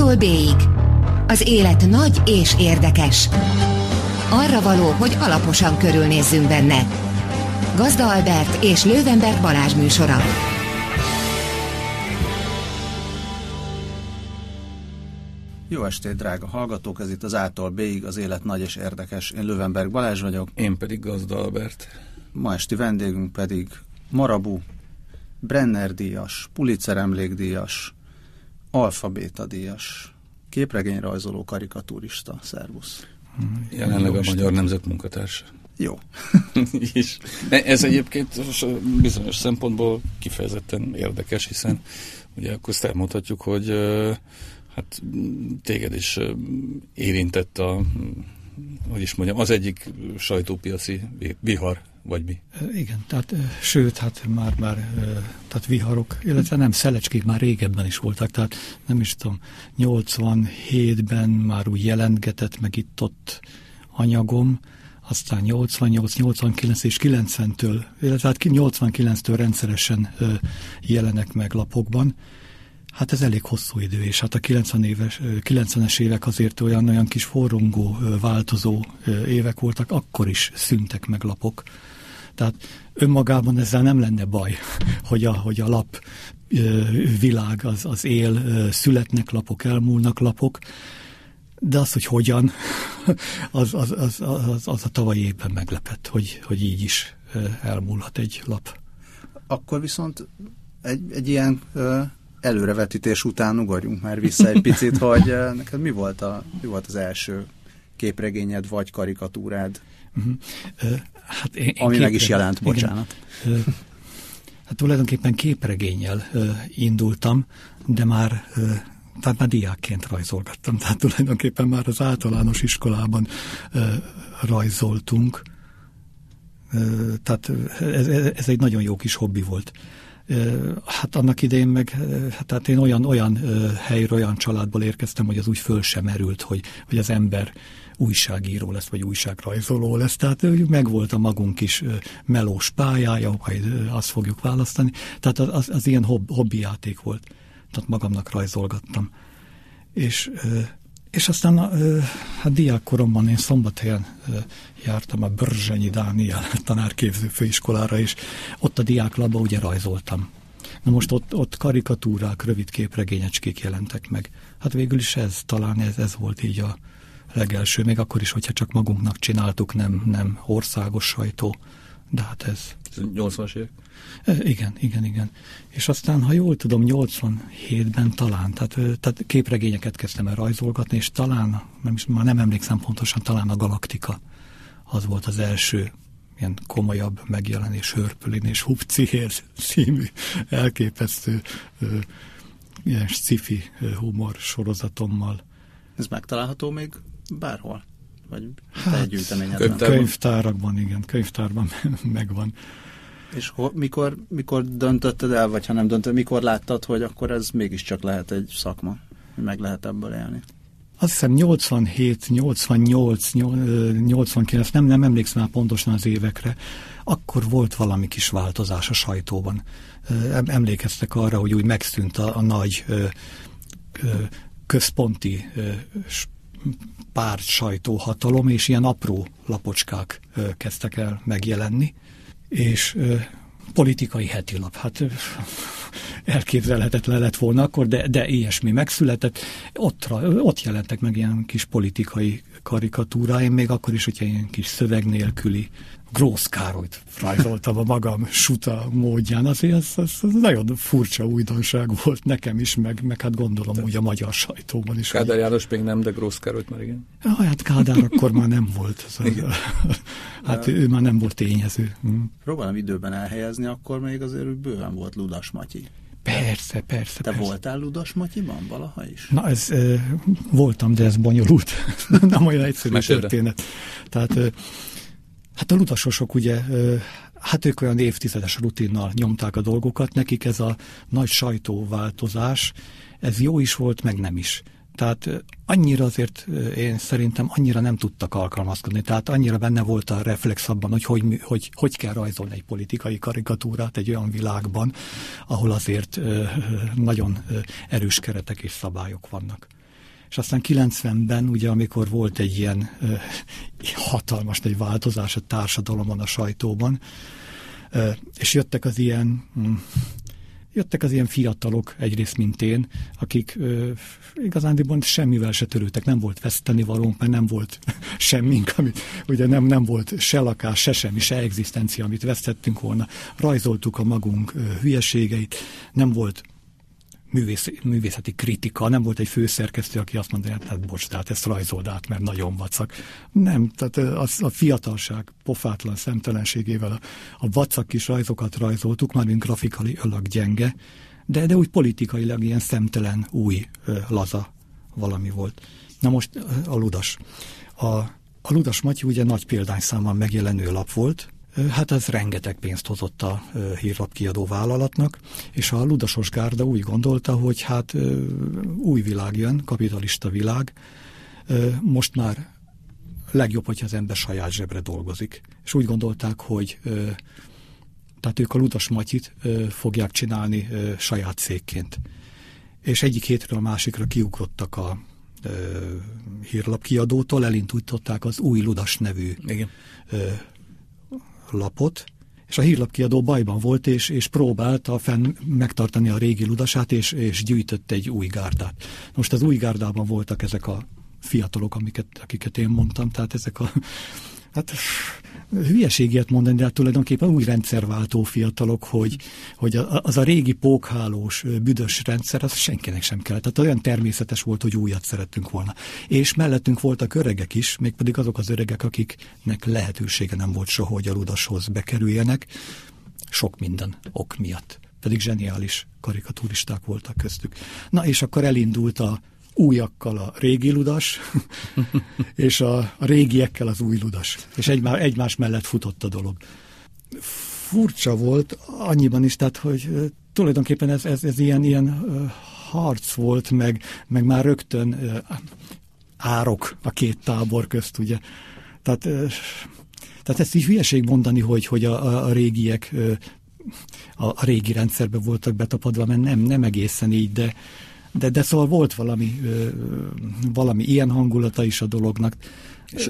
A-tól B-ig. Az élet nagy és érdekes. Arra való, hogy alaposan körülnézzünk benne. Gazda Albert és Lővenberg Balázs műsora. Jó estét, drága hallgatók! Ez itt az Ától B-ig, az élet nagy és érdekes. Én Lövenberg Balázs vagyok. Én pedig Gazda Albert. Ma esti vendégünk pedig Marabu, Brenner díjas, Pulitzer emlékdíjas, Alfabéta díjas, képregényrajzoló karikatúrista. Szervusz! Jelenleg a Magyar Nemzet munkatársa. Jó. is. Ez egyébként bizonyos szempontból kifejezetten érdekes, hiszen ugye akkor ezt elmondhatjuk, hogy hát téged is érintett a, hogy is mondjam, az egyik sajtópiaci vihar, vagy mi? Igen, tehát sőt, hát már, már tehát viharok, illetve nem, szelecskék már régebben is voltak, tehát nem is tudom, 87-ben már úgy jelentgetett meg itt ott anyagom, aztán 88, 89 és 90-től, illetve hát 89-től rendszeresen jelenek meg lapokban, Hát ez elég hosszú idő, és hát a 90 éves, 90-es évek azért olyan, olyan kis forrongó, változó évek voltak, akkor is szüntek meg lapok. Tehát önmagában ezzel nem lenne baj, hogy a, hogy a lap világ az, az él, születnek lapok, elmúlnak lapok, de az, hogy hogyan, az, az, az, az, az a tavalyi évben meglepett, hogy, hogy így is elmúlhat egy lap. Akkor viszont egy, egy ilyen előrevetítés után ugorjunk már vissza egy picit, hogy neked mi volt, a, mi volt az első képregényed vagy karikatúrád? Hát én, én ami meg is jelent, bocsánat. Igen. Hát tulajdonképpen képregényel indultam, de már tehát már diákként rajzolgattam, tehát tulajdonképpen már az általános iskolában rajzoltunk, tehát ez, ez egy nagyon jó kis hobbi volt. Hát annak idején meg, hát, hát én olyan, olyan helyről, olyan családból érkeztem, hogy az úgy föl sem merült, hogy, hogy az ember újságíró lesz, vagy újságrajzoló lesz. Tehát megvolt a magunk is melós pályája, majd azt fogjuk választani. Tehát az, az, az ilyen hobb, hobbijáték volt. Tehát magamnak rajzolgattam. És és aztán a, hát diákkoromban én szombathelyen jártam a Brzsenyi Dániel tanárképző főiskolára, és ott a diáklaba ugye rajzoltam. Na most ott, ott karikatúrák, rövid képregényecskék jelentek meg. Hát végül is ez, talán ez, ez volt így a legelső, még akkor is, hogyha csak magunknak csináltuk, nem, nem országos sajtó, de hát ez... 80-as évek? Igen, igen, igen. És aztán, ha jól tudom, 87-ben talán, tehát, tehát képregényeket kezdtem el rajzolgatni, és talán, nem is, már nem emlékszem pontosan, talán a Galaktika az volt az első ilyen komolyabb megjelenés, Hörpölin és Hupcihér című elképesztő ö, ilyen sci-fi humor sorozatommal. Ez megtalálható még bárhol? Vagy hát, Könyvtárakban, igen, könyvtárban megvan. És ho, mikor, mikor döntötted el, vagy ha nem döntötted, mikor láttad, hogy akkor ez mégiscsak lehet egy szakma, hogy meg lehet ebből élni? Azt hiszem 87, 88, 89, nem, nem emlékszem már pontosan az évekre, akkor volt valami kis változás a sajtóban. Emlékeztek arra, hogy úgy megszűnt a, a nagy ö, ö, központi ö, párt sajtóhatalom, és ilyen apró lapocskák kezdtek el megjelenni és politikai hetilap. Hát elképzelhetetlen lett volna akkor, de, de ilyesmi megszületett. Ott, ott jelentek meg ilyen kis politikai karikatúráim, még akkor is, hogyha ilyen kis szöveg nélküli Grósz Károlyt rajzoltam a magam suta módján. Azért ez, ez, ez nagyon furcsa újdonság volt nekem is, meg, meg hát gondolom, hogy a magyar sajtóban is. Kádár János még nem, de Grósz Károlyt már igen. Ja, hát Kádár akkor már nem volt. A, hát ő már nem volt tényező. Hm. Próbálom időben elhelyezni, akkor még azért bőven volt Ludas Matyi. Persze, persze. Te persze. voltál Ludas Matyiban valaha is? Na, ez e, voltam, de ez bonyolult. nem olyan egyszerű Mesélre. történet. Tehát e, Hát a lutasosok ugye, hát ők olyan évtizedes rutinnal nyomták a dolgokat, nekik ez a nagy sajtóváltozás, ez jó is volt, meg nem is. Tehát annyira azért én szerintem annyira nem tudtak alkalmazkodni. Tehát annyira benne volt a reflex abban, hogy hogy, hogy, hogy kell rajzolni egy politikai karikatúrát egy olyan világban, ahol azért nagyon erős keretek és szabályok vannak. És aztán 90-ben, ugye amikor volt egy ilyen ö, hatalmas egy változás a társadalomban, a sajtóban, ö, és jöttek az ilyen hm, jöttek az ilyen fiatalok, egyrészt mint én, akik ö, igazándiból semmivel se törődtek, nem volt veszteni valónk, mert nem volt semmink, amit, ugye nem, nem volt se lakás, se semmi, se egzisztencia, amit vesztettünk volna. Rajzoltuk a magunk ö, hülyeségeit, nem volt művész, művészeti kritika, nem volt egy főszerkesztő, aki azt mondta, hogy hát bocs, tehát ezt rajzold át, mert nagyon vacak. Nem, tehát az, a fiatalság pofátlan szemtelenségével a, a vacak kis rajzokat rajzoltuk, már mint grafikai ölag gyenge, de, de úgy politikailag ilyen szemtelen, új, laza valami volt. Na most a Ludas. A, a Ludas Matyi ugye nagy példányszámmal megjelenő lap volt, Hát ez rengeteg pénzt hozott a hírlapkiadó vállalatnak, és a Ludasos Gárda úgy gondolta, hogy hát új világ jön, kapitalista világ, most már legjobb, hogyha az ember saját zsebre dolgozik. És úgy gondolták, hogy tehát ők a Ludas Matyit fogják csinálni saját cégként. És egyik hétről a másikra kiugrottak a hírlapkiadótól, elindították az új Ludas nevű Igen lapot, és a hírlapkiadó bajban volt, és, és próbálta fenn megtartani a régi ludasát, és, és gyűjtött egy új gárdát. Most az új gárdában voltak ezek a fiatalok, amiket, akiket én mondtam, tehát ezek a hát hülyeségért mondani, de hát tulajdonképpen új rendszerváltó fiatalok, hogy, hogy az a régi pókhálós, büdös rendszer, az senkinek sem kellett. Tehát olyan természetes volt, hogy újat szerettünk volna. És mellettünk voltak öregek is, mégpedig azok az öregek, akiknek lehetősége nem volt soha, hogy a ludashoz bekerüljenek, sok minden ok miatt. Pedig zseniális karikaturisták voltak köztük. Na és akkor elindult a újakkal a régi ludas, és a, a régiekkel az új ludas. És egymás, egymás mellett futott a dolog. Furcsa volt annyiban is, tehát, hogy tulajdonképpen ez, ez, ez ilyen, ilyen harc volt, meg, meg már rögtön árok a két tábor közt, ugye. Tehát, tehát ezt is hülyeség mondani, hogy, hogy a, a, régiek a, a régi rendszerbe voltak betapadva, mert nem, nem egészen így, de, de, de szóval volt valami, valami ilyen hangulata is a dolognak.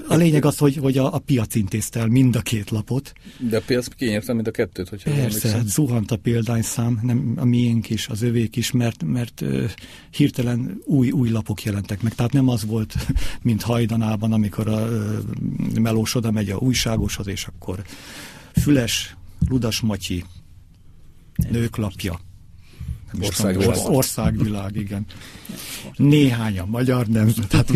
A lényeg az, hogy, hogy a, a piac intézte el mind a két lapot. De a piac kinyerte mind a kettőt, hogyha Persze, hát zuhant a példányszám, nem a miénk is, az övék is, mert, mert uh, hirtelen új, új lapok jelentek meg. Tehát nem az volt, mint hajdanában, amikor a uh, melós oda megy a újságoshoz, és akkor Füles, Ludas Matyi, nőklapja Országvilág. Országvilág, igen. Néhány a magyar nemzet. Tehát,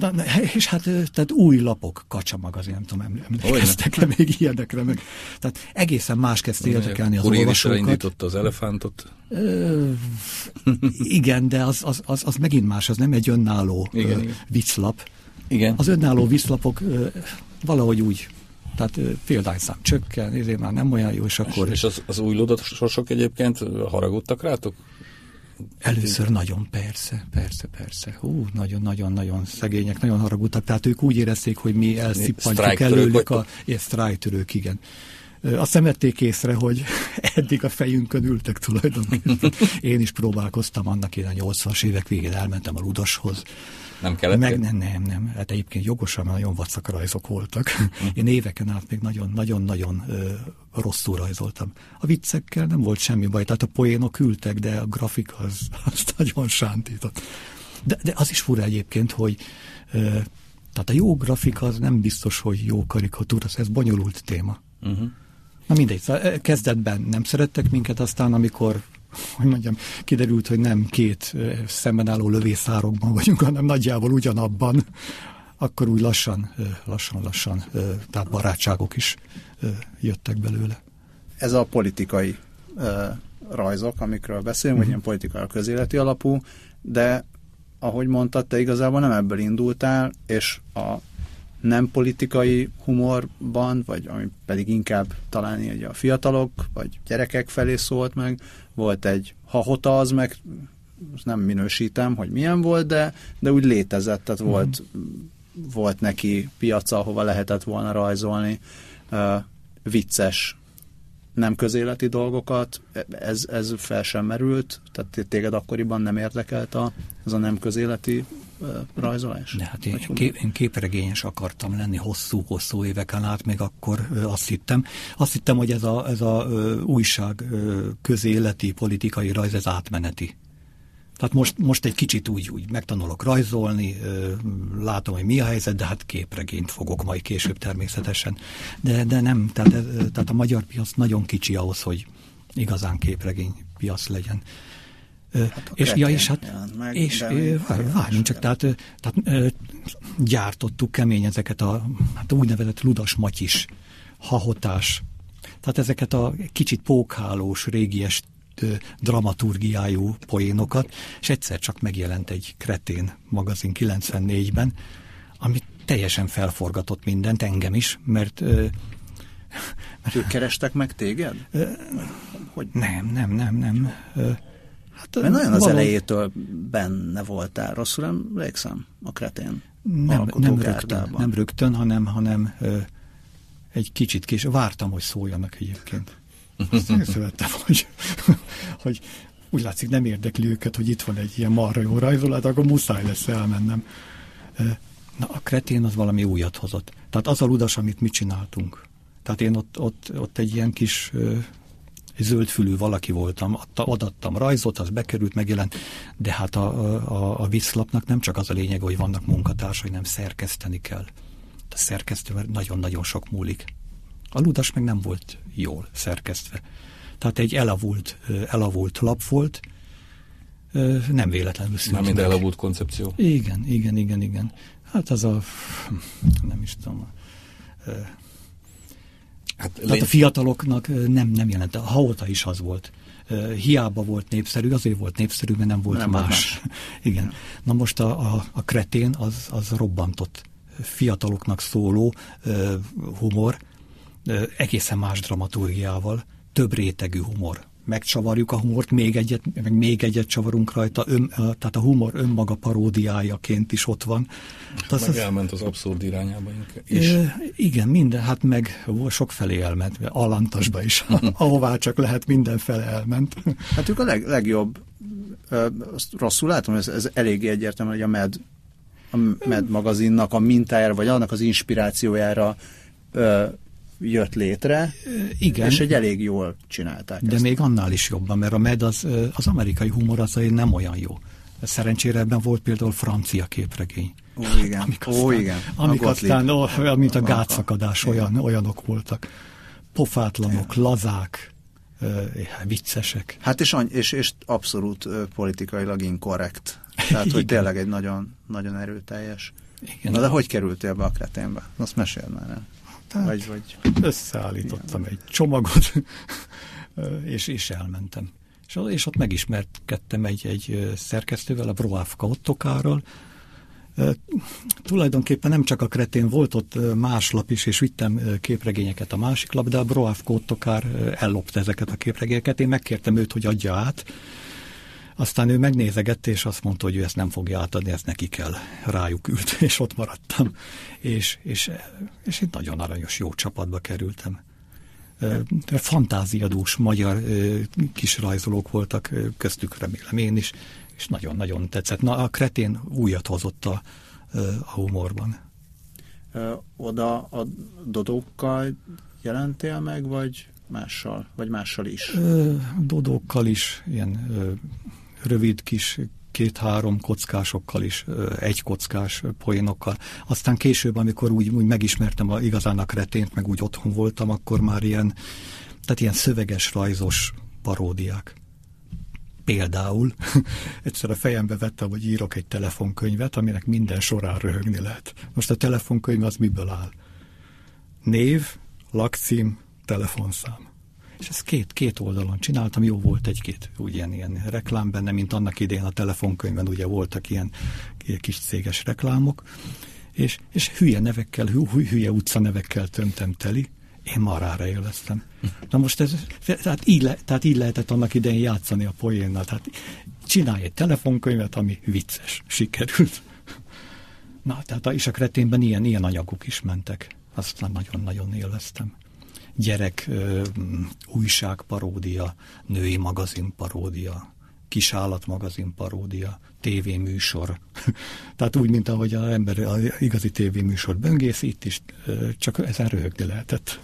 Na, és hát tehát új lapok, Kacsa magazin, nem tudom, emlékeztek-e még ilyenekre, meg, tehát egészen más kezdte érdekelni az olvasókat. indította az elefántot. Ö, igen, de az, az, az, az megint más, az nem egy önálló igen, ö, igen. vicclap. Igen. Az önálló viclapok ö, valahogy úgy tehát példányszám csökken, ezért már nem olyan jó, és akkor... És az, az új sosok egyébként haragudtak rátok? Először nagyon, persze, persze, persze. Hú, nagyon-nagyon-nagyon szegények, nagyon haragudtak. Tehát ők úgy érezték, hogy mi elszippantjuk előlük a... sztrájtörők, igen. Azt szemették észre, hogy eddig a fejünkön ültek tulajdonképpen. Én is próbálkoztam annak én a 80-as évek végén, elmentem a Ludashoz, nem kellett? Meg nem, nem, nem. Hát egyébként jogosan nagyon vacak rajzok voltak. Hm. Én éveken át még nagyon-nagyon rosszul rajzoltam. A viccekkel nem volt semmi baj, tehát a poénok ültek, de a grafika az, az nagyon sántított. De, de az is fura egyébként, hogy tehát a jó grafika az nem biztos, hogy jó karikatúra, ez bonyolult téma. Uh-huh. Na mindegy, szóval kezdetben nem szerettek minket, aztán amikor hogy mondjam, kiderült, hogy nem két szemben álló lövészárokban vagyunk, hanem nagyjából ugyanabban, akkor úgy lassan, lassan-lassan, tehát barátságok is jöttek belőle. Ez a politikai rajzok, amikről beszélünk, uh-huh. vagy mhm. ilyen politikai közéleti alapú, de ahogy mondtad, te igazából nem ebből indultál, és a nem politikai humorban, vagy ami pedig inkább talán így a fiatalok, vagy gyerekek felé szólt meg, volt egy hahota, az meg nem minősítem, hogy milyen volt, de, de úgy létezett, tehát mm. volt, volt neki piaca, ahova lehetett volna rajzolni uh, vicces nem közéleti dolgokat, ez, ez fel sem merült, tehát téged akkoriban nem érdekelt a, ez a nem közéleti rajzolás? De hát én, kép, én képregényes akartam lenni hosszú-hosszú éveken át, még akkor azt hittem. Azt hittem, hogy ez a, ez a újság közéleti politikai rajz, ez átmeneti. Tehát most, most egy kicsit úgy, úgy megtanulok rajzolni, látom, hogy mi a helyzet, de hát képregényt fogok majd később természetesen. De, de nem, tehát, tehát a magyar piac nagyon kicsi ahhoz, hogy igazán képregény piac legyen. Hát és, ja, és hát, meg, és várjunk csak, tehát, tehát gyártottuk kemény ezeket a hát úgynevezett ludas matyis, hahotás, tehát ezeket a kicsit pókhálós, régies dramaturgiájú poénokat, és egyszer csak megjelent egy Kretén magazin 94-ben, ami teljesen felforgatott mindent, engem is, mert... mert ők kerestek meg téged? Hogy? Nem, nem, nem, nem. Hát, mert nagyon az elejétől benne voltál, rosszul emlékszem, a Kretén nem, nem rögtön, nem rögtön, hanem, hanem egy kicsit kés. Vártam, hogy szóljanak egyébként. Azt észrevettem, hogy, hogy úgy látszik nem érdekli őket, hogy itt van egy ilyen marra jó rajzolat, akkor muszáj lesz elmennem. Na, a kretén az valami újat hozott. Tehát az a ludas, amit mi csináltunk. Tehát én ott, ott, ott egy ilyen kis zöldfülű valaki voltam, adattam rajzot, az bekerült, megjelent, de hát a, a, a viszlapnak nem csak az a lényeg, hogy vannak munkatársai, nem szerkeszteni kell. A szerkesztő nagyon-nagyon sok múlik. A ludas meg nem volt jól szerkesztve. Tehát egy elavult, elavult lap volt, nem véletlenül szült Nem mind elavult koncepció. Igen, igen, igen, igen. Hát az a, nem is tudom, Hát, Tehát a fiataloknak nem, nem jelent. A haóta is az volt. Hiába volt népszerű, azért volt népszerű, mert nem volt nem más. más. Igen. Na most a, a, a kretén az, az robbantott fiataloknak szóló uh, humor, egészen más dramaturgiával, több rétegű humor. Megcsavarjuk a humort, még egyet, meg még egyet csavarunk rajta, ön, tehát a humor önmaga paródiájaként is ott van. Hát meg az, elment az abszurd irányába is. E, igen, minden, hát meg sok felé elment, Alantasba is, ahová csak lehet, mindenfele elment. Hát ők a leg, legjobb, azt rosszul látom, ez, ez eléggé egyértelmű, hogy a MED, a MED magazinnak a mintájára, vagy annak az inspirációjára jött létre, Igen. és egy elég jól csinálták De ezt. még annál is jobban, mert a MED az, az amerikai humor az nem olyan jó. Szerencsére ebben volt például francia képregény. Ó, igen. Amik aztán, Ó, igen. Amik a aztán, ó, mint a gátszakadás, olyan, olyanok voltak. Pofátlanok, igen. lazák, viccesek. Hát és, és, és abszolút politikailag inkorrekt. Tehát, hogy tényleg egy nagyon, nagyon erőteljes. Igen. Na de hogy kerültél be a kreténbe? Azt meséld már el. Tehát vagy, vagy... összeállítottam egy csomagot, és, és elmentem. És, és ott megismerkedtem egy, egy szerkesztővel, a Broávka Ottokárral, tulajdonképpen nem csak a kretén volt ott más lap is, és vittem képregényeket a másik lap, de a Broávka Ottokár ellopta ezeket a képregényeket. Én megkértem őt, hogy adja át, aztán ő megnézegette, és azt mondta, hogy ő ezt nem fogja átadni, ezt neki kell. Rájuk ült, és ott maradtam. És, és, és egy nagyon aranyos, jó csapatba kerültem. Fantáziadús magyar kis rajzolók voltak, köztük remélem én is, és nagyon-nagyon tetszett. Na, a kretén újat hozott a, a humorban. Oda a dodókkal jelentél meg, vagy mással, vagy mással is? Dodókkal is, ilyen rövid kis két-három kockásokkal is, egy kockás poénokkal. Aztán később, amikor úgy, úgy megismertem a, igazán a kretént, meg úgy otthon voltam, akkor már ilyen, tehát ilyen szöveges, rajzos paródiák. Például egyszer a fejembe vettem, hogy írok egy telefonkönyvet, aminek minden során röhögni lehet. Most a telefonkönyv az miből áll? Név, lakcím, telefonszám. És ezt két, két oldalon csináltam, jó volt egy-két úgy ilyen, ilyen reklám benne, mint annak idején a telefonkönyvben ugye voltak ilyen, ilyen kis céges reklámok, és, és hülye nevekkel, hülye utca nevekkel töntem teli, én marára élveztem. Na most ez, tehát így, le, tehát így lehetett annak idején játszani a poénnal. Tehát csinálj egy telefonkönyvet, ami vicces, sikerült. Na, tehát a, és a kreténben ilyen, ilyen anyagok is mentek. Azt nagyon-nagyon élveztem gyerek újságparódia, női magazin paródia, kisállatmagazin paródia, tévéműsor. Tehát úgy, mint ahogy az ember az igazi tévéműsor böngész, itt is csak ezen röhögni lehetett.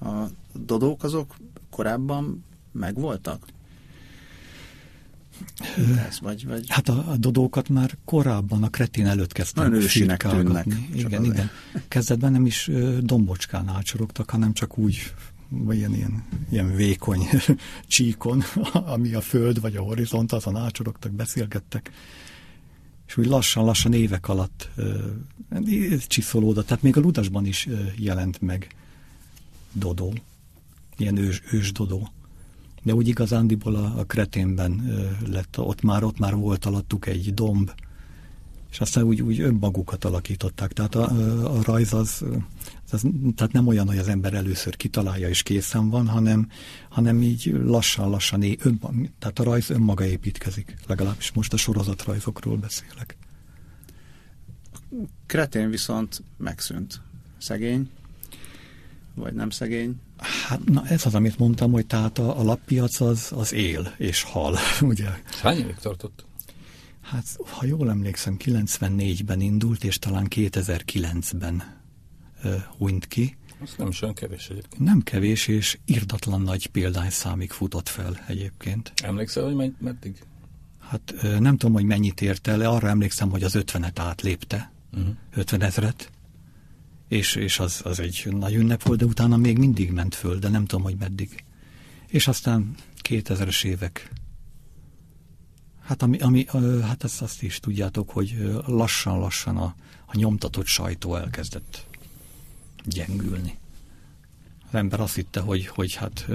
A dodók azok korábban megvoltak? Ez, vagy, vagy... Hát a, a dodókat már korábban a kretén előtt ősinek tűnnek. Igen, igen. Kezdetben nem is dombocskán ácsorogtak, hanem csak úgy vagy ilyen, ilyen, ilyen vékony csíkon, ami a föld vagy a horizont, azon ácsorogtak, beszélgettek. És úgy lassan-lassan évek alatt uh, csiszolódott. Tehát még a ludasban is uh, jelent meg Dodó, ilyen ős, ős Dodó. De úgy igazándiból a, a kreténben lett, ott már, ott már volt alattuk egy domb, és aztán úgy, úgy önmagukat alakították. Tehát a, a rajz az, az, tehát nem olyan, hogy az ember először kitalálja és készen van, hanem, hanem így lassan-lassan, ön, tehát a rajz önmaga építkezik. Legalábbis most a sorozatrajzokról beszélek. Kretén viszont megszűnt. Szegény? Vagy nem szegény? Hát na ez az, amit mondtam, hogy tehát a, a lappiac az, az él és hal, ugye? Hány évig tartott? Hát, ha jól emlékszem, 94-ben indult, és talán 2009-ben uh, hunyt ki. Az nem is olyan kevés egyébként. Nem kevés, és irdatlan nagy számig futott fel egyébként. Emlékszel, hogy med- meddig? Hát nem tudom, hogy mennyit ért el, arra emlékszem, hogy az 50-et átlépte, uh-huh. 50 ezret, és, és az, az egy nagy ünnep volt, de utána még mindig ment föl, de nem tudom, hogy meddig. És aztán 2000-es évek Hát, ami, ami, hát ezt azt is tudjátok, hogy lassan-lassan a, a nyomtatott sajtó elkezdett gyengülni. Az ember azt hitte, hogy, hogy hát,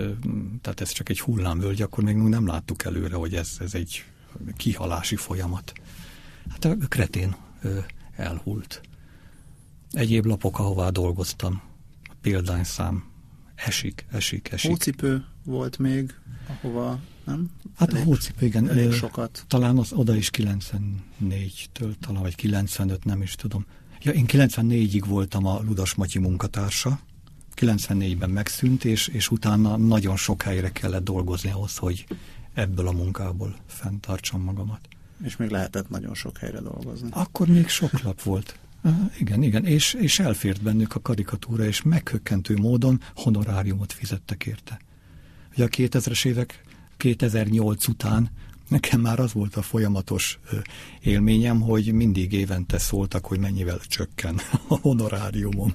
tehát ez csak egy hullámvölgy, akkor még nem láttuk előre, hogy ez, ez egy kihalási folyamat. Hát a kretén elhult. Egyéb lapok, ahová dolgoztam, példányszám esik, esik, esik. Hócipő volt még, ahova nem? Hát elég, a hócipő, igen. Elég sokat. Talán az oda is 94-től, talán vagy 95, nem is tudom. Ja, én 94-ig voltam a Ludas Matyi munkatársa, 94-ben megszűnt, és, és utána nagyon sok helyre kellett dolgozni ahhoz, hogy ebből a munkából fenntartsam magamat. És még lehetett nagyon sok helyre dolgozni. Akkor még sok lap volt. Igen, igen, és, és elfért bennük a karikatúra, és meghökkentő módon honoráriumot fizettek érte. Ugye a 2000-es évek 2008 után nekem már az volt a folyamatos élményem, hogy mindig évente szóltak, hogy mennyivel csökken a honoráriumom.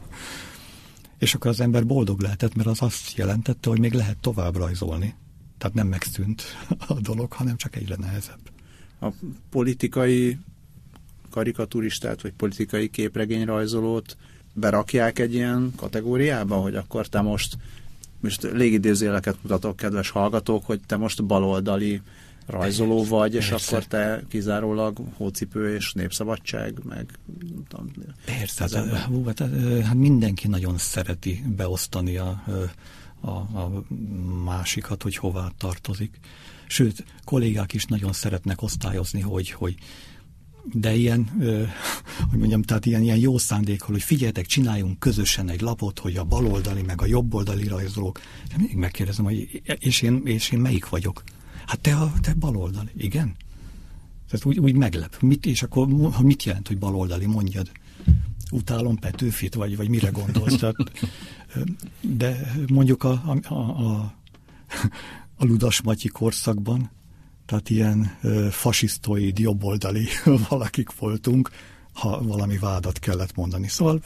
És akkor az ember boldog lehetett, mert az azt jelentette, hogy még lehet tovább rajzolni. Tehát nem megszűnt a dolog, hanem csak egyre nehezebb. A politikai karikaturistát, vagy politikai képregényrajzolót berakják egy ilyen kategóriába, hogy akkor te most most légidézéleket mutatok, kedves hallgatók, hogy te most baloldali rajzoló vagy, és Persze. akkor te kizárólag hócipő és népszabadság, meg... Tudom, Persze, hát, hú, hát, hát mindenki nagyon szereti beosztani a, a, a másikat, hogy hová tartozik. Sőt, kollégák is nagyon szeretnek osztályozni, hogy, hogy de ilyen, hogy mondjam, tehát ilyen, ilyen jó szándékol, hogy figyeljetek, csináljunk közösen egy lapot, hogy a baloldali meg a jobboldali rajzolók. De mindig megkérdezem, hogy és én, és én melyik vagyok? Hát te, a, te baloldali, igen? Tehát úgy, úgy meglep. Mit, és akkor mit jelent, hogy baloldali, mondjad? Utálom Petőfit, vagy, vagy mire gondolsz? Tehát, de mondjuk a, a, a, a Ludas Matyi korszakban tehát ilyen fasisztoid, jobboldali valakik voltunk, ha valami vádat kellett mondani. Szóval,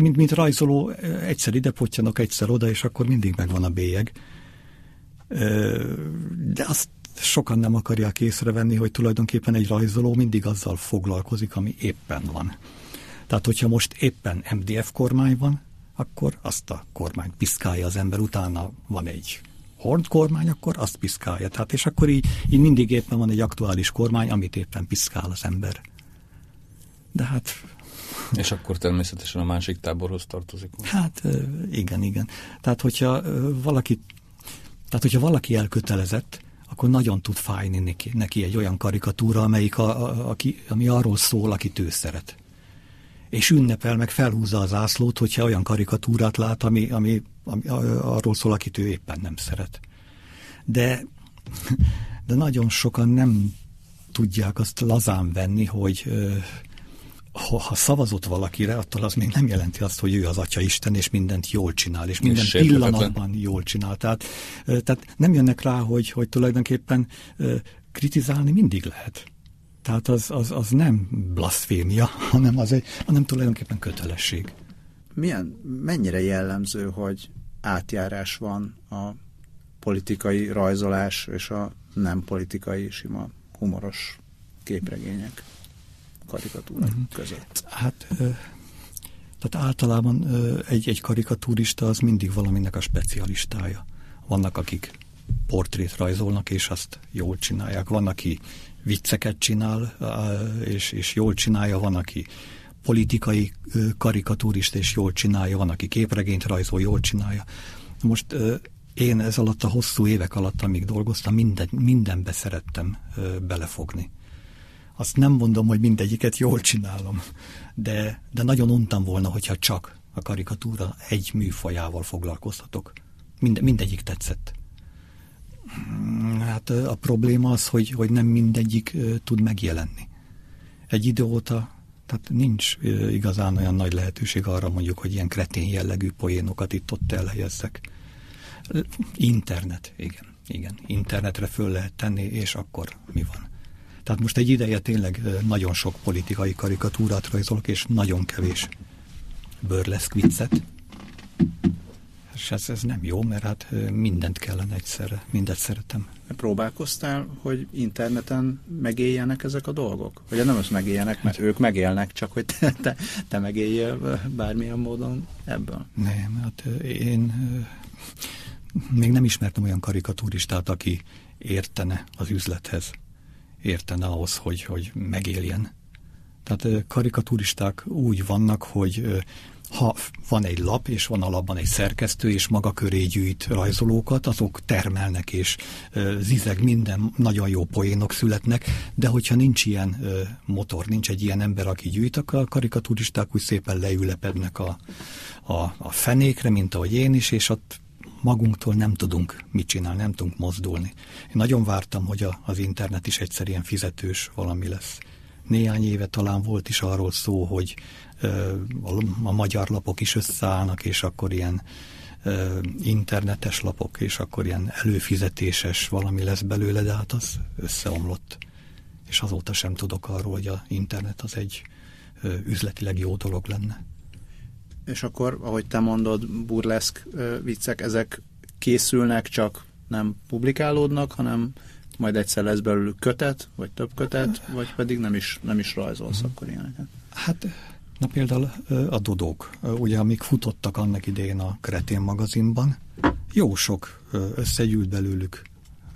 mint, mint rajzoló, egyszer ide potyanok, egyszer oda, és akkor mindig megvan a bélyeg. De azt sokan nem akarják észrevenni, hogy tulajdonképpen egy rajzoló mindig azzal foglalkozik, ami éppen van. Tehát, hogyha most éppen MDF kormány van, akkor azt a kormányt piszkálja az ember, utána van egy Hord kormány, akkor azt piszkálja. Tehát, és akkor így, így mindig éppen van egy aktuális kormány, amit éppen piszkál az ember. De hát... És akkor természetesen a másik táborhoz tartozik. Hát igen, igen. Tehát, hogyha valaki, tehát, hogyha valaki elkötelezett, akkor nagyon tud fájni neki, neki egy olyan karikatúra, amelyik a, a, a, ami arról szól, akit ő szeret és ünnepel, meg felhúzza az ászlót, hogyha olyan karikatúrát lát, ami, ami, ami arról szól, akit ő éppen nem szeret. De, de nagyon sokan nem tudják azt lazán venni, hogy ha, ha szavazott valakire, attól az még nem jelenti azt, hogy ő az Atya Isten, és mindent jól csinál, és minden és pillanatban jól csinál. Tehát, tehát nem jönnek rá, hogy, hogy tulajdonképpen kritizálni mindig lehet. Tehát az, az, az nem blasfémia, hanem, az egy, hanem tulajdonképpen kötelesség. Milyen, mennyire jellemző, hogy átjárás van a politikai rajzolás és a nem politikai, sima humoros képregények, karikatúrák uh-huh. között? Hát, tehát általában egy, egy karikatúrista az mindig valaminek a specialistája. Vannak, akik portrét rajzolnak, és azt jól csinálják. Van, aki vicceket csinál, és, és jól csinálja, van, aki politikai karikatúrist, és jól csinálja, van, aki képregényt rajzol, jól csinálja. Most én ez alatt a hosszú évek alatt, amíg dolgoztam, minden, mindenbe szerettem belefogni. Azt nem mondom, hogy mindegyiket jól csinálom, de, de nagyon untam volna, hogyha csak a karikatúra egy műfajával foglalkoztatok. Mind, mindegyik tetszett. Hát a probléma az, hogy, hogy nem mindegyik tud megjelenni. Egy idő óta, tehát nincs igazán olyan nagy lehetőség arra mondjuk, hogy ilyen kretén jellegű poénokat itt-ott elhelyezzek. Internet, igen, igen. Internetre föl lehet tenni, és akkor mi van? Tehát most egy ideje tényleg nagyon sok politikai karikatúrát rajzolok, és nagyon kevés burleszk viccet és ez, ez nem jó, mert hát mindent kellene egyszerre, mindet szeretem. Próbálkoztál, hogy interneten megéljenek ezek a dolgok? Vagy nem az megéljenek, mert ők megélnek, csak hogy te, te, te megéljél bármilyen módon ebből? Nem, hát én még nem ismertem olyan karikatúristát, aki értene az üzlethez, értene ahhoz, hogy, hogy megéljen. Tehát karikatúristák úgy vannak, hogy ha van egy lap, és van alapban egy szerkesztő, és maga köré gyűjt rajzolókat, azok termelnek, és zizeg minden, nagyon jó poénok születnek, de hogyha nincs ilyen motor, nincs egy ilyen ember, aki gyűjt, akkor a karikaturisták úgy szépen leülepednek a, a, a fenékre, mint ahogy én is, és ott magunktól nem tudunk mit csinálni, nem tudunk mozdulni. Én nagyon vártam, hogy a, az internet is egyszer ilyen fizetős valami lesz. Néhány éve talán volt is arról szó, hogy a magyar lapok is összeállnak, és akkor ilyen internetes lapok, és akkor ilyen előfizetéses valami lesz belőle, de hát az összeomlott. És azóta sem tudok arról, hogy a internet az egy üzletileg jó dolog lenne. És akkor, ahogy te mondod, burleszk viccek, ezek készülnek, csak nem publikálódnak, hanem majd egyszer lesz belőlük kötet, vagy több kötet, vagy pedig nem is, nem is rajzolsz mm. akkor ilyeneket? Hát Na például a Dodók, ugye amik futottak annak idején a Kretén magazinban, jó sok összegyűlt belőlük,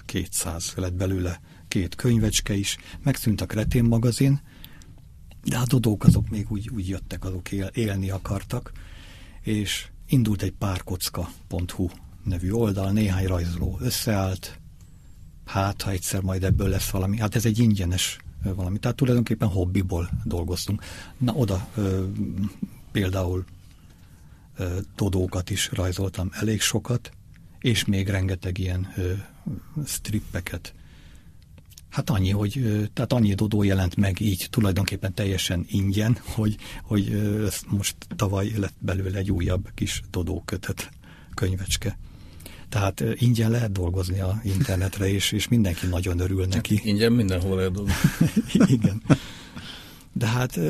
200 lett belőle két könyvecske is, megszűnt a Kretén magazin, de a Dodók azok még úgy, úgy jöttek, azok él, élni akartak, és indult egy párkocka.hu nevű oldal, néhány rajzoló összeállt, hát ha egyszer majd ebből lesz valami, hát ez egy ingyenes valami. Tehát tulajdonképpen hobbiból dolgoztunk. Na oda ö, például ö, todókat is rajzoltam elég sokat, és még rengeteg ilyen ö, strippeket. Hát annyi, hogy tehát annyi dodó jelent meg így tulajdonképpen teljesen ingyen, hogy, hogy most tavaly lett belőle egy újabb kis dodó kötet könyvecske. Tehát ingyen lehet dolgozni a internetre, és, és mindenki nagyon örül hát neki. Ingyen mindenhol lehet dolgozni. Igen. De hát,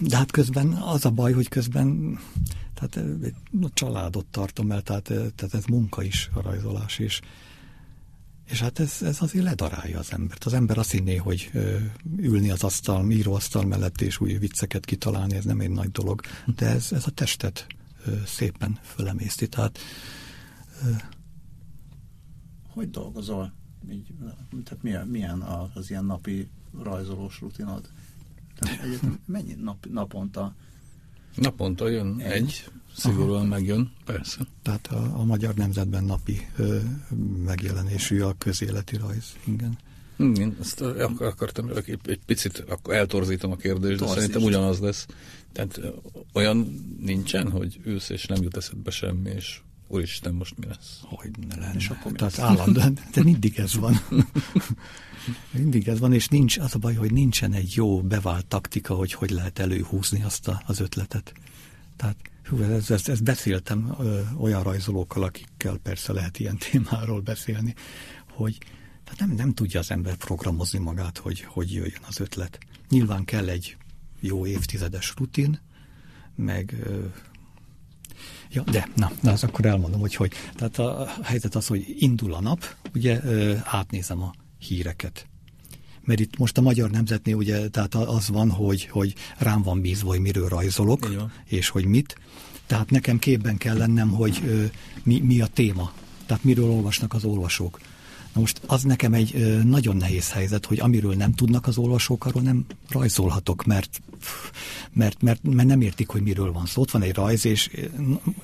de hát közben az a baj, hogy közben tehát a családot tartom el, tehát, tehát ez munka is a rajzolás, és, és hát ez, ez azért ledarálja az embert. Az ember azt hinné, hogy ülni az asztal, íróasztal mellett és új vicceket kitalálni, ez nem egy nagy dolog, de ez, ez a testet szépen fölemészti. Tehát hogy dolgozol? Így, tehát milyen, milyen az ilyen napi rajzolós rutinod? Tehát egyetem, mennyi nap, naponta? Naponta jön egy, egy szigorúan Aha. megjön, persze. Tehát a, a Magyar Nemzetben napi ö, megjelenésű a közéleti rajz, igen. Hm, ezt akartam, egy, egy picit akkor eltorzítom a kérdést, de Torzítsd. szerintem ugyanaz lesz. Tehát olyan nincsen, hogy ülsz és nem jut eszedbe semmi, és úristen, most mi lesz? Hogy ne lenne. És akkor Tehát állandóan, de mindig ez van. mindig ez van, és nincs, az a baj, hogy nincsen egy jó bevált taktika, hogy hogy lehet előhúzni azt a, az ötletet. Tehát hú, ezt, ezt, ezt beszéltem ö, olyan rajzolókkal, akikkel persze lehet ilyen témáról beszélni, hogy tehát nem, nem tudja az ember programozni magát, hogy, hogy jöjjön az ötlet. Nyilván kell egy jó évtizedes rutin, meg ö, Ja, de, na, na, az akkor elmondom, hogy hogy. Tehát a, helyzet az, hogy indul a nap, ugye átnézem a híreket. Mert itt most a Magyar Nemzetnél ugye, tehát az van, hogy, hogy rám van bízva, hogy miről rajzolok, van. és hogy mit. Tehát nekem képben kell lennem, hogy mi, mi a téma. Tehát miről olvasnak az olvasók. Na most az nekem egy nagyon nehéz helyzet, hogy amiről nem tudnak az olvasók, arról nem rajzolhatok, mert, mert, mert, mert nem értik, hogy miről van szó. Ott van egy rajz, és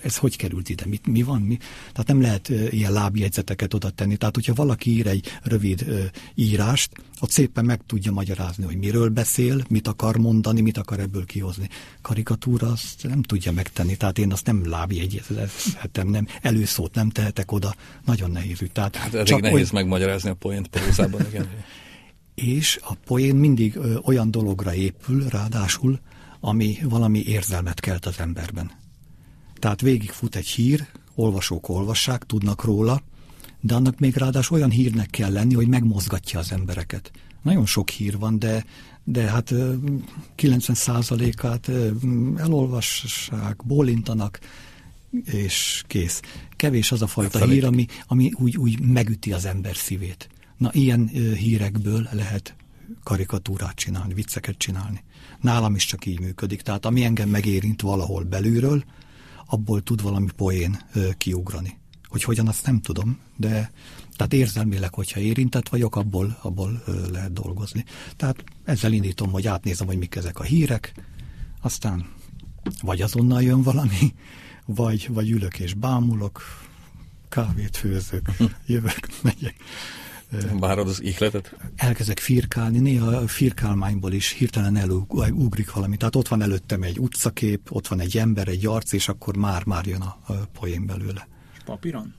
ez hogy került ide, mi, mi van? Mi? Tehát nem lehet ilyen lábjegyzeteket oda tenni. Tehát, hogyha valaki ír egy rövid írást, ott szépen meg tudja magyarázni, hogy miről beszél, mit akar mondani, mit akar ebből kihozni. Karikatúra azt nem tudja megtenni, tehát én azt nem lábjegyezhetem, nem előszót nem tehetek oda. Nagyon nehéz ügy. Tehát Hát elég csak nehéz megmagyarázni a poént prózában, igen. és a poén mindig ö, olyan dologra épül, ráadásul, ami valami érzelmet kelt az emberben. Tehát végigfut egy hír, olvasók olvassák, tudnak róla, de annak még ráadásul olyan hírnek kell lenni, hogy megmozgatja az embereket. Nagyon sok hír van, de, de hát ö, 90%-át ö, elolvassák, bólintanak, és kész. Kevés az a fajta Felejtik. hír, ami, ami úgy, úgy megüti az ember szívét. Na, ilyen hírekből lehet karikatúrát csinálni, vicceket csinálni. Nálam is csak így működik. Tehát ami engem megérint valahol belülről, abból tud valami poén kiugrani. Hogy hogyan, azt nem tudom, de tehát érzelmileg, hogyha érintett vagyok, abból, abból lehet dolgozni. Tehát ezzel indítom, hogy átnézem, hogy mik ezek a hírek, aztán vagy azonnal jön valami, vagy, vagy ülök és bámulok, kávét főzök, jövök, megyek. Várod az ihletet? Elkezdek firkálni, néha a firkálmányból is hirtelen elugrik valami. Tehát ott van előttem egy utcakép, ott van egy ember, egy arc, és akkor már-már jön a, a poén belőle. És papíron?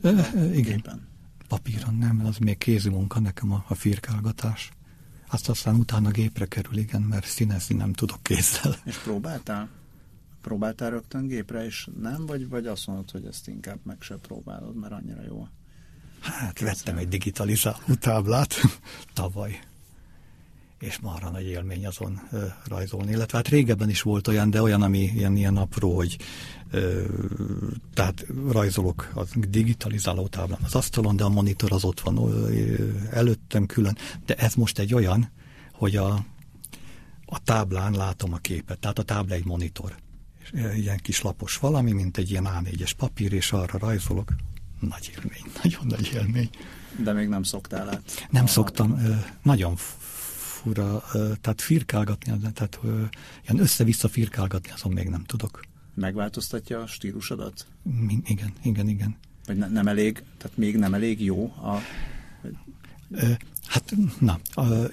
Ö, igen. Gépen. Papíron nem, az még kézi munka nekem a, a firkálgatás. Azt aztán utána gépre kerül, igen, mert színezni nem tudok kézzel. És próbáltál? Próbáltál rögtön gépre, és nem? Vagy, vagy azt mondod, hogy ezt inkább meg se próbálod, mert annyira jó? Hát vettem egy digitalizáló táblát tavaly, és marha nagy élmény azon ö, rajzolni. Illetve hát régebben is volt olyan, de olyan, ami ilyen, ilyen apró, hogy ö, tehát rajzolok a digitalizáló táblán az asztalon, de a monitor az ott van ö, előttem külön. De ez most egy olyan, hogy a, a táblán látom a képet, tehát a tábla egy monitor. Ilyen kis lapos valami, mint egy ilyen A4-es papír, és arra rajzolok. Nagy élmény, nagyon nagy élmény. De még nem szoktál át. Nem szoktam, nagyon fura, tehát firkálgatni, tehát ilyen össze-vissza firkálgatni, azon még nem tudok. Megváltoztatja a stílusodat? Igen, igen, igen. Vagy ne, nem elég, tehát még nem elég jó a... Hát, na,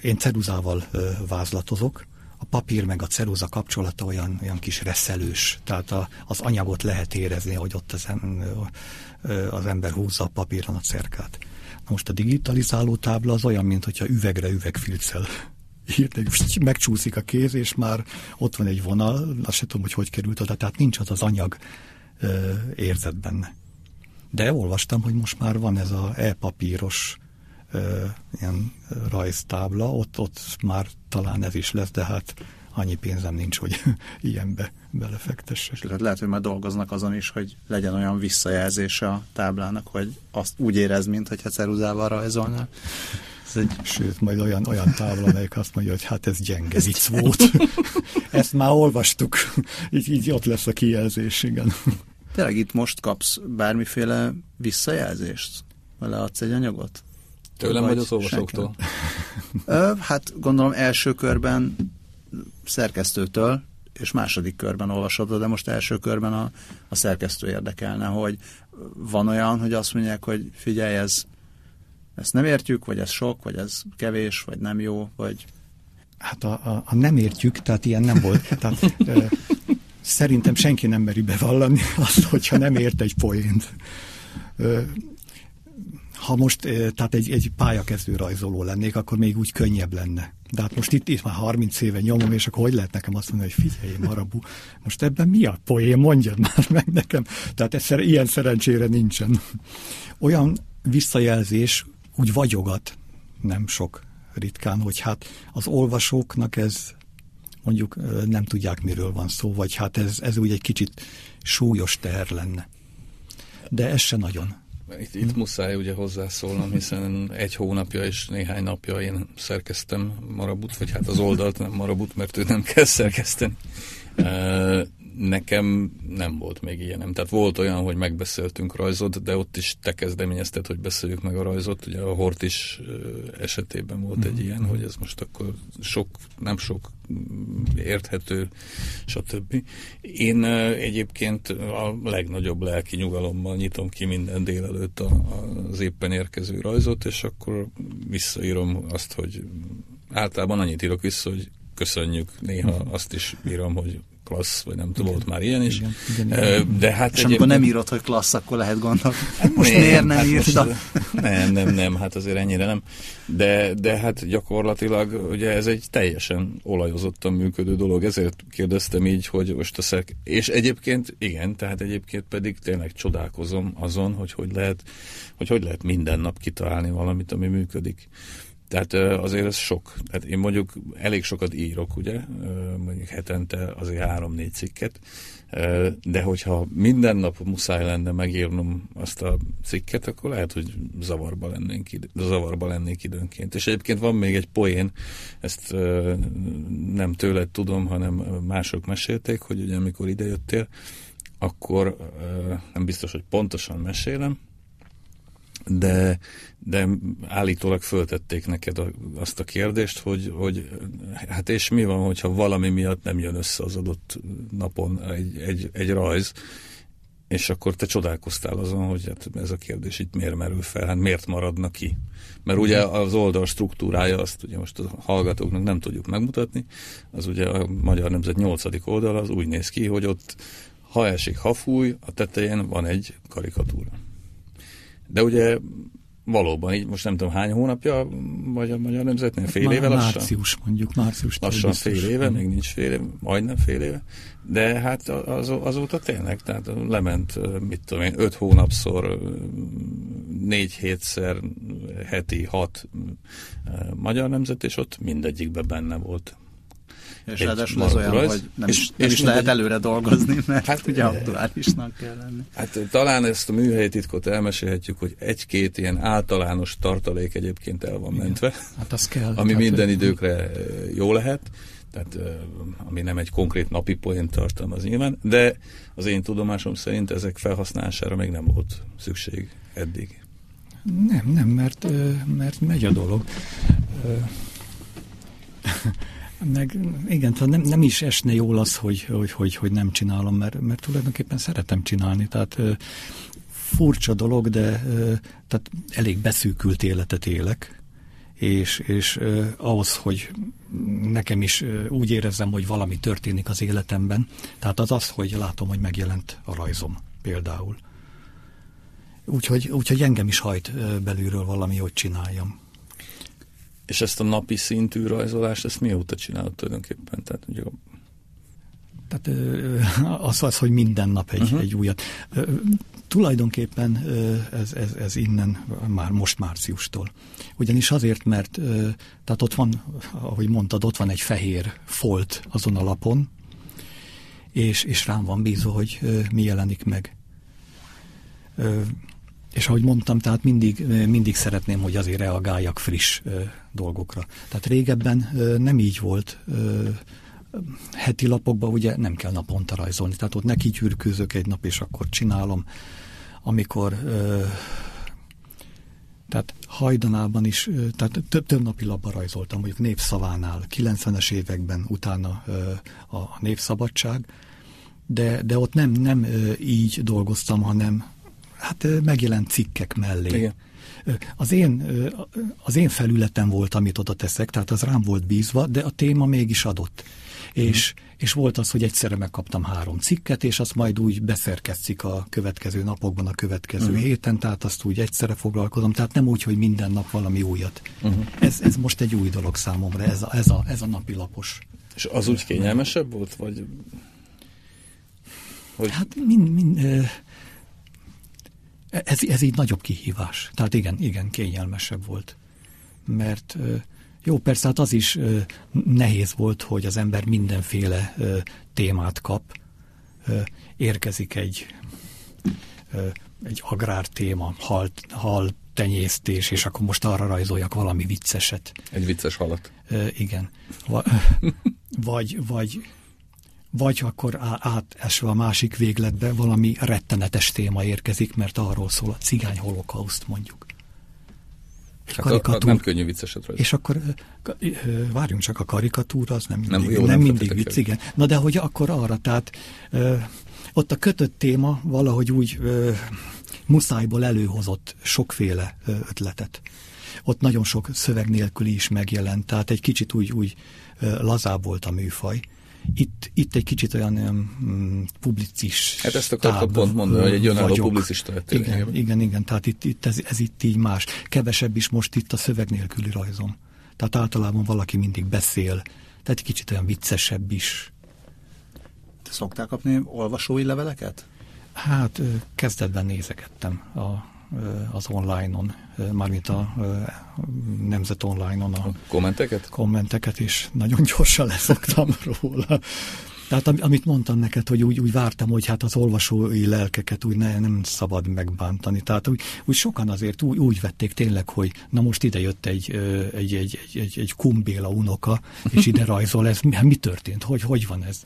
én ceruzával vázlatozok, a papír meg a ceruza kapcsolata olyan, olyan kis reszelős, tehát a, az anyagot lehet érezni, hogy ott az, em, az ember húzza a papíron a cerkát. Na most a digitalizáló tábla az olyan, mint hogyha üvegre üvegfilccel hirtelen megcsúszik a kéz, és már ott van egy vonal, azt sem tudom, hogy hogy került oda, tehát nincs az az anyag ö, érzet benne. De olvastam, hogy most már van ez a e-papíros ilyen rajztábla, ott, ott már talán ez is lesz, de hát annyi pénzem nincs, hogy ilyenbe belefektessek. Tehát lehet, hogy már dolgoznak azon is, hogy legyen olyan visszajelzése a táblának, hogy azt úgy érez, mintha ceruzával rajzolnál. Ez egy Sőt, majd olyan, olyan tábla, amelyik azt mondja, hogy hát ez gyenge vicc volt. Ezt már olvastuk. Így, így ott lesz a kijelzés, igen. Tényleg itt most kapsz bármiféle visszajelzést? Vele adsz egy anyagot? Tőlem vagy az olvasóktól? Ö, hát gondolom első körben szerkesztőtől, és második körben olvasod, de most első körben a, a szerkesztő érdekelne, hogy van olyan, hogy azt mondják, hogy figyelj, ez ezt nem értjük, vagy ez sok, vagy ez kevés, vagy nem jó, vagy... Hát a, a, a nem értjük, tehát ilyen nem volt. Tehát, ö, szerintem senki nem meri bevallani azt, hogyha nem ért egy poént. Ö, ha most tehát egy, egy pályakezdő rajzoló lennék, akkor még úgy könnyebb lenne. De hát most itt, itt már 30 éve nyomom, és akkor hogy lehet nekem azt mondani, hogy figyelj, Marabu, most ebben mi a poén, mondjad már meg nekem. Tehát ez, ilyen szerencsére nincsen. Olyan visszajelzés úgy vagyogat, nem sok ritkán, hogy hát az olvasóknak ez mondjuk nem tudják, miről van szó, vagy hát ez, ez úgy egy kicsit súlyos teher lenne. De ez se nagyon. Itt, itt muszáj ugye hozzászólnom, hiszen egy hónapja és néhány napja én szerkeztem Marabut, vagy hát az oldalt nem Marabut, mert ő nem kell szerkeszteni. Nekem nem volt még ilyenem. Tehát volt olyan, hogy megbeszéltünk rajzot, de ott is te kezdeményezted, hogy beszéljük meg a rajzot. Ugye a Hort is esetében volt egy ilyen, hogy ez most akkor sok, nem sok érthető, stb. Én egyébként a legnagyobb lelki nyugalommal nyitom ki minden délelőtt az éppen érkező rajzot, és akkor visszaírom azt, hogy általában annyit írok vissza, hogy köszönjük, néha azt is írom, hogy klassz, vagy nem tudom, volt már ilyen is. Igen, igen, de hát és amikor nem írod, hogy klassz, akkor lehet gondolni. Hát most nem, miért nem hát írta? nem, nem, nem, hát azért ennyire nem. De, de hát gyakorlatilag ugye ez egy teljesen olajozottan működő dolog, ezért kérdeztem így, hogy most a szek... És egyébként igen, tehát egyébként pedig tényleg csodálkozom azon, hogy hogy lehet, hogy, hogy lehet minden nap kitalálni valamit, ami működik. Tehát azért ez sok. Tehát én mondjuk elég sokat írok, ugye, mondjuk hetente azért három-négy cikket, de hogyha minden nap muszáj lenne megírnom azt a cikket, akkor lehet, hogy zavarba, lennénk, zavarba lennék időnként. És egyébként van még egy poén, ezt nem tőled tudom, hanem mások mesélték, hogy ugye amikor idejöttél, akkor nem biztos, hogy pontosan mesélem, de, de állítólag föltették neked a, azt a kérdést, hogy, hogy hát és mi van, hogyha valami miatt nem jön össze az adott napon egy, egy, egy rajz, és akkor te csodálkoztál azon, hogy hát ez a kérdés itt miért merül fel, hát miért maradna ki? Mert ugye az oldal struktúrája, azt ugye most a hallgatóknak nem tudjuk megmutatni, az ugye a Magyar Nemzet 8. oldal az úgy néz ki, hogy ott ha esik, ha fúj, a tetején van egy karikatúra. De ugye valóban így most nem tudom hány hónapja vagy a Magyar Nemzetnél, fél éve lassan? Március mondjuk, március. Lassan biztos. fél éve, még nincs fél éve, majdnem fél éve, de hát az, azóta tényleg, tehát lement, mit tudom én, öt hónapszor, négy hétszer, heti hat Magyar Nemzet, és ott mindegyikben benne volt és ráadásul ez olyan, rajz, hogy nem, és, nem és is lehet előre dolgozni, mert hát, ugye aktuálisnak kell lenni. Hát talán ezt a műhelyi titkot elmesélhetjük, hogy egy-két ilyen általános tartalék egyébként el van Igen. mentve. Hát az kell. Ami tehát, minden időkre jó lehet tehát ami nem egy konkrét napi poént tartalmaz nyilván, de az én tudomásom szerint ezek felhasználására még nem volt szükség eddig. Nem, nem, mert, mert megy a dolog. Meg igen, nem, nem is esne jól az, hogy, hogy, hogy, hogy nem csinálom, mert, mert tulajdonképpen szeretem csinálni. Tehát furcsa dolog, de tehát elég beszűkült életet élek, és, és ahhoz, hogy nekem is úgy érezzem, hogy valami történik az életemben, tehát az az, hogy látom, hogy megjelent a rajzom például. Úgyhogy, úgyhogy engem is hajt belülről valami, hogy csináljam. És ezt a napi szintű rajzolást, ezt mióta csinálod tulajdonképpen? Tehát, ugye... Tehát az az, hogy minden nap egy, uh-huh. egy újat. Tulajdonképpen ez, ez, ez innen már most márciustól. Ugyanis azért, mert tehát ott van, ahogy mondtad, ott van egy fehér folt azon a lapon, és, és rám van bízva, hogy mi jelenik meg. És ahogy mondtam, tehát mindig, mindig szeretném, hogy azért reagáljak friss dolgokra. Tehát régebben nem így volt. Heti lapokban ugye nem kell naponta rajzolni. Tehát ott neki gyűrkőzök egy nap, és akkor csinálom. Amikor tehát hajdanában is, tehát több, több napi labba rajzoltam, mondjuk Népszavánál, 90-es években, utána a Népszabadság, de, de ott nem, nem így dolgoztam, hanem hát megjelent cikkek mellé. Igen. Az én, az én felületem volt, amit oda teszek, tehát az rám volt bízva, de a téma mégis adott. És, mm. és volt az, hogy egyszerre megkaptam három cikket, és azt majd úgy beszerkesztik a következő napokban, a következő mm. héten, tehát azt úgy egyszerre foglalkozom, tehát nem úgy, hogy minden nap valami újat. Mm. Ez, ez most egy új dolog számomra, ez a, ez a, ez a napi lapos. És az úgy kényelmesebb volt, vagy... Hogy... Hát mind, mind, ez, ez így nagyobb kihívás. Tehát igen, igen, kényelmesebb volt. Mert jó, persze hát az is nehéz volt, hogy az ember mindenféle témát kap. Érkezik egy, egy agrártéma, hal, hal tenyésztés, és akkor most arra rajzoljak valami vicceset. Egy vicces halat. Igen. Vagy, vagy, vagy akkor átesve a másik végletbe valami rettenetes téma érkezik, mert arról szól a cigány holokauszt mondjuk. Hát karikatúr, a, a nem könnyű vicceset rajta. És akkor várjunk csak, a karikatúra az nem mindig, nem, jó, nem, nem mindig vicc, igen. Na de hogy akkor arra, tehát ott a kötött téma valahogy úgy muszájból előhozott sokféle ötletet. Ott nagyon sok szöveg nélküli is megjelent, tehát egy kicsit úgy, úgy lazább volt a műfaj. Itt, itt egy kicsit olyan um, publicis. Hát ezt akartam pont mondani, hogy egy önálló publicista lettél. Igen, igen, igen, tehát itt, itt ez, ez itt így más. Kevesebb is most itt a szöveg nélküli rajzom. Tehát általában valaki mindig beszél, tehát egy kicsit olyan viccesebb is. Te szoktál kapni olvasói leveleket? Hát kezdetben nézegettem a az online-on, mármint a Nemzet online-on a, a kommenteket? kommenteket, és nagyon gyorsan leszoktam róla. Tehát amit mondtam neked, hogy úgy, úgy vártam, hogy hát az olvasói lelkeket úgy ne, nem szabad megbántani. Tehát úgy, úgy sokan azért úgy, úgy vették tényleg, hogy na most ide jött egy, egy, egy, egy, egy, egy kumbéla unoka, és ide rajzol ez. Mi, mi történt? Hogy, hogy van ez?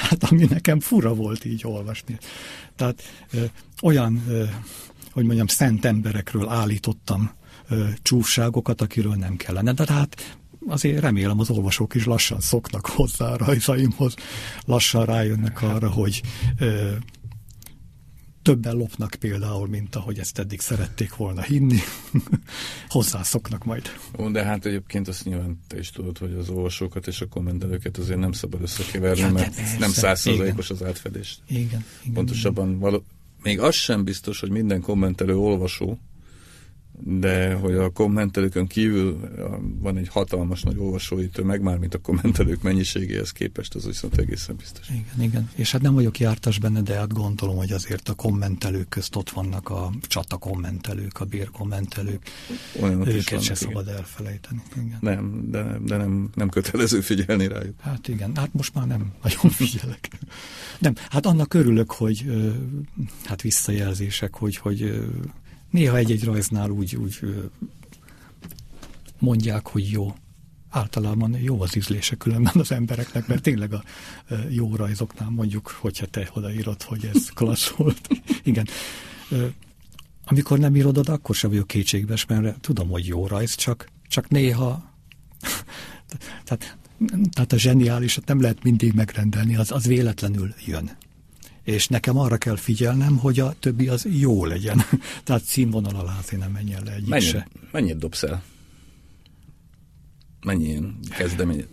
Hát ami nekem fura volt így olvasni. Tehát olyan, hogy mondjam, szent emberekről állítottam csúfságokat, akiről nem kellene. De hát azért remélem az olvasók is lassan szoknak hozzá a rajzaimhoz, lassan rájönnek arra, hogy többen lopnak például, mint ahogy ezt eddig szerették volna hinni. Hozzászoknak majd. Ó, de hát egyébként azt nyilván te is tudod, hogy az olvasókat és a kommentelőket azért nem szabad összekeverni, ja, mert persze. nem százszerzalékos az átfedés. Igen, igen. Pontosabban igen. Való, még az sem biztos, hogy minden kommentelő olvasó, de hogy a kommentelőkön kívül van egy hatalmas nagy olvasói tömeg, már mint a kommentelők mennyiségéhez képest, az viszont egészen biztos. Igen, igen. És hát nem vagyok jártas benne, de hát gondolom, hogy azért a kommentelők közt ott vannak a csata kommentelők, a bér kommentelők. Olyanok Őket vannak, se szabad igen. elfelejteni. Igen. Nem, de, de nem, nem kötelező figyelni rájuk. Hát igen, hát most már nem nagyon figyelek. Nem, hát annak örülök, hogy hát visszajelzések, hogy, hogy Néha egy-egy rajznál úgy, úgy mondják, hogy jó. Általában jó az ízlése különben az embereknek, mert tényleg a jó rajzoknál mondjuk, hogyha te odaírod, hogy ez klassz volt. Igen. Amikor nem írod oda, akkor sem vagyok kétségbes, mert tudom, hogy jó rajz, csak, csak néha tehát, tehát a zseniálisat nem lehet mindig megrendelni, az, az véletlenül jön és nekem arra kell figyelnem, hogy a többi az jó legyen. Tehát színvonal alá nem menjen le egyik Mennyi, se. Mennyit dobsz el? Mennyi ilyen kezdemény?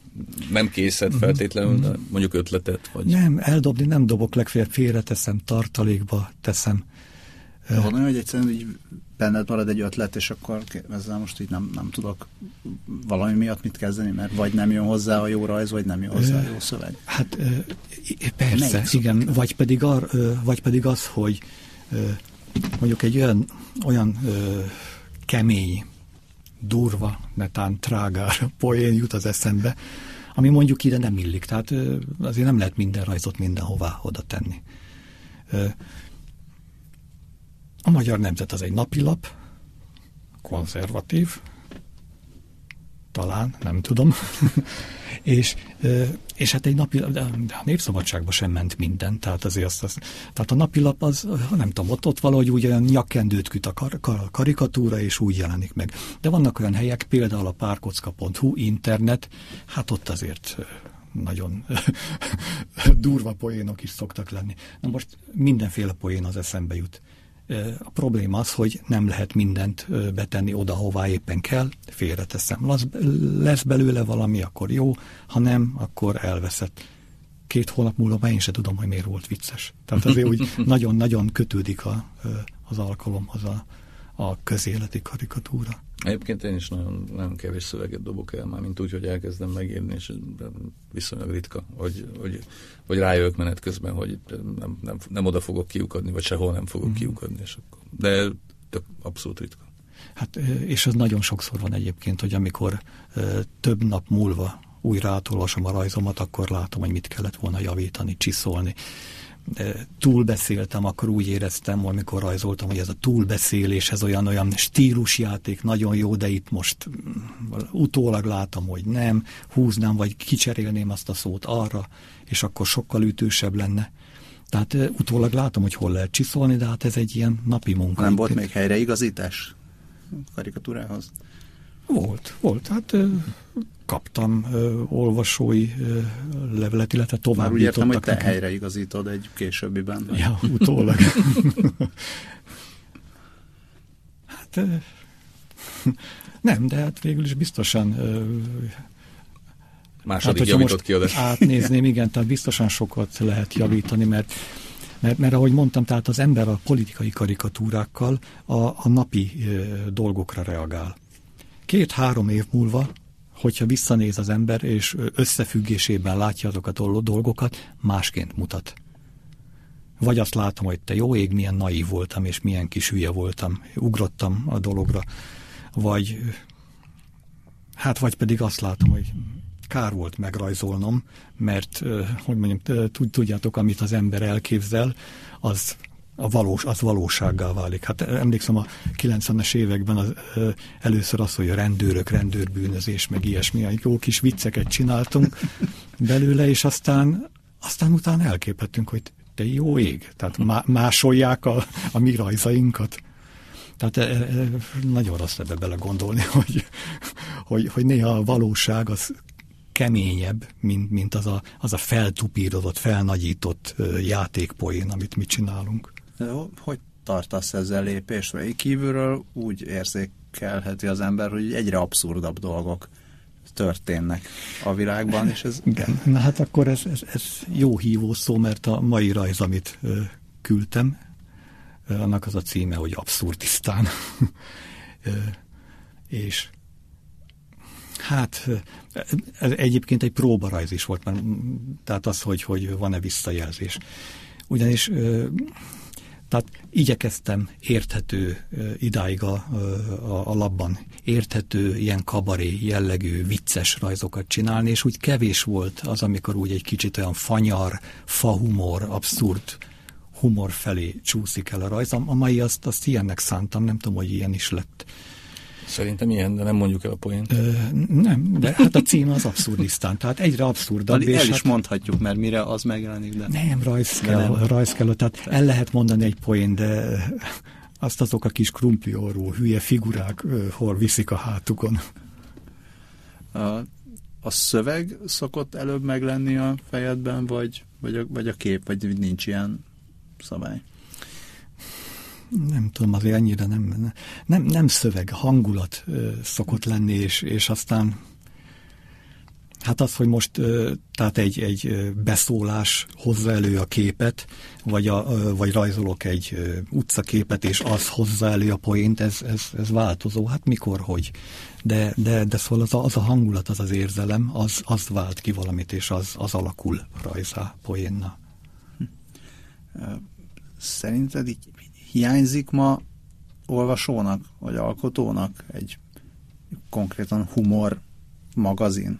Nem készed feltétlenül, de mondjuk ötletet? Vagy... Nem, eldobni nem dobok, legfeljebb félreteszem, tartalékba teszem. Van olyan, hogy egyszerűen így benned marad egy ötlet, és akkor ezzel most így nem, nem tudok valami miatt mit kezdeni, mert vagy nem jön hozzá a jó rajz, vagy nem jön hozzá a jó szöveg. Hát persze, Melyik igen, vagy pedig, ar, vagy pedig az, hogy mondjuk egy olyan, olyan kemény, durva, netán trágár poén jut az eszembe, ami mondjuk ide nem illik. Tehát azért nem lehet minden rajzot mindenhová oda tenni. A Magyar Nemzet az egy napilap, konzervatív, talán, nem tudom. és, és hát egy napi, de a népszabadságban sem ment minden, tehát azért azt, az, tehát a napilap az, nem tudom, ott, ott valahogy úgy olyan nyakkendőt küt a kar, kar, karikatúra, és úgy jelenik meg. De vannak olyan helyek, például a párkocka.hu, internet, hát ott azért nagyon durva poénok is szoktak lenni. Na most mindenféle poén az eszembe jut. A probléma az, hogy nem lehet mindent betenni oda, hová éppen kell, félreteszem. Lesz, belőle valami, akkor jó, ha nem, akkor elveszett. Két hónap múlva már én sem tudom, hogy miért volt vicces. Tehát azért úgy nagyon-nagyon kötődik a, az alkalomhoz a, a közéleti karikatúra. Egyébként én is nagyon, nagyon kevés szöveget dobok el, már mint úgy, hogy elkezdem megírni, és viszonylag ritka, hogy, hogy, hogy rájövök menet közben, hogy nem, nem, nem oda fogok kiukadni, vagy sehol nem fogok mm. kiukadni, és akkor, de tök abszolút ritka. Hát, és az nagyon sokszor van egyébként, hogy amikor több nap múlva újra átolvasom a rajzomat, akkor látom, hogy mit kellett volna javítani, csiszolni túlbeszéltem, akkor úgy éreztem, amikor rajzoltam, hogy ez a túlbeszélés, ez olyan, olyan stílusjáték, nagyon jó, de itt most mm, utólag látom, hogy nem, húznám, vagy kicserélném azt a szót arra, és akkor sokkal ütősebb lenne. Tehát utólag látom, hogy hol lehet csiszolni, de hát ez egy ilyen napi munka. Nem volt még helyreigazítás karikatúrához? Volt, volt. Hát kaptam ö, olvasói ö, levelet, illetve tovább. Már úgy értem, hogy te helyre igazítod egy későbbiben. Ja, utólag. hát ö, nem, de hát végül is biztosan ö, Második hát, javított kiadás. Átnézném, igen, tehát biztosan sokat lehet javítani, mert mert, mert ahogy mondtam, tehát az ember a politikai karikatúrákkal a, a napi ö, dolgokra reagál. Két-három év múlva hogyha visszanéz az ember, és összefüggésében látja azokat a dolgokat, másként mutat. Vagy azt látom, hogy te jó ég, milyen naív voltam, és milyen kis hülye voltam, ugrottam a dologra. Vagy, hát vagy pedig azt látom, hogy kár volt megrajzolnom, mert, hogy mondjam, tudjátok, amit az ember elképzel, az a valós, az valósággá válik. Hát emlékszem a 90-es években az, ö, először az, hogy a rendőrök, rendőrbűnözés, meg ilyesmi, jó kis vicceket csináltunk belőle, és aztán, aztán utána elképhettünk, hogy te jó ég, tehát má, másolják a, a mi rajzainkat. Tehát e, e, nagyon rossz ebbe belegondolni, hogy, hogy, hogy néha a valóság az keményebb, mint, mint az, a, az a feltupírozott, felnagyított játékpoén, amit mi csinálunk. Hogy tartasz ezzel lépést? Vagy kívülről úgy érzékelheti az ember, hogy egyre abszurdabb dolgok történnek a világban, és ez... Igen, na hát akkor ez, ez, ez jó hívó szó, mert a mai rajz, amit küldtem, annak az a címe, hogy abszurdisztán. és hát ez egyébként egy próbarajz is volt, mert, tehát az, hogy, hogy van-e visszajelzés. Ugyanis tehát igyekeztem érthető idáig a, a, a labban, érthető ilyen kabaré jellegű vicces rajzokat csinálni, és úgy kevés volt az, amikor úgy egy kicsit olyan fanyar, fahumor, abszurd humor felé csúszik el a rajz. A mai azt, azt ilyennek szántam, nem tudom, hogy ilyen is lett. Szerintem ilyen, de nem mondjuk el a poént. Ö, nem, de hát a cím az abszurdisztán, tehát egyre abszurdabb. El, el is hát... mondhatjuk, mert mire az megjelenik, de... Nem, rajz kell, nem. rajz kell, tehát el lehet mondani egy poén, de azt azok a kis krumpliorú, hülye figurák hol viszik a hátukon. A, a szöveg szokott előbb meglenni a fejedben, vagy, vagy, a, vagy a kép, vagy nincs ilyen szabály? Nem tudom, azért ennyire nem, nem, nem szöveg, hangulat szokott lenni, és, és aztán Hát az, hogy most tehát egy, egy beszólás hozza elő a képet, vagy, a, vagy rajzolok egy utcaképet, és az hozza elő a poént, ez, ez, ez változó. Hát mikor, hogy. De, de, de szóval az a, az a hangulat, az az érzelem, az, az vált ki valamit, és az, az alakul rajzá, poénna. Szerinted így hiányzik ma olvasónak, vagy alkotónak egy konkrétan humor magazin?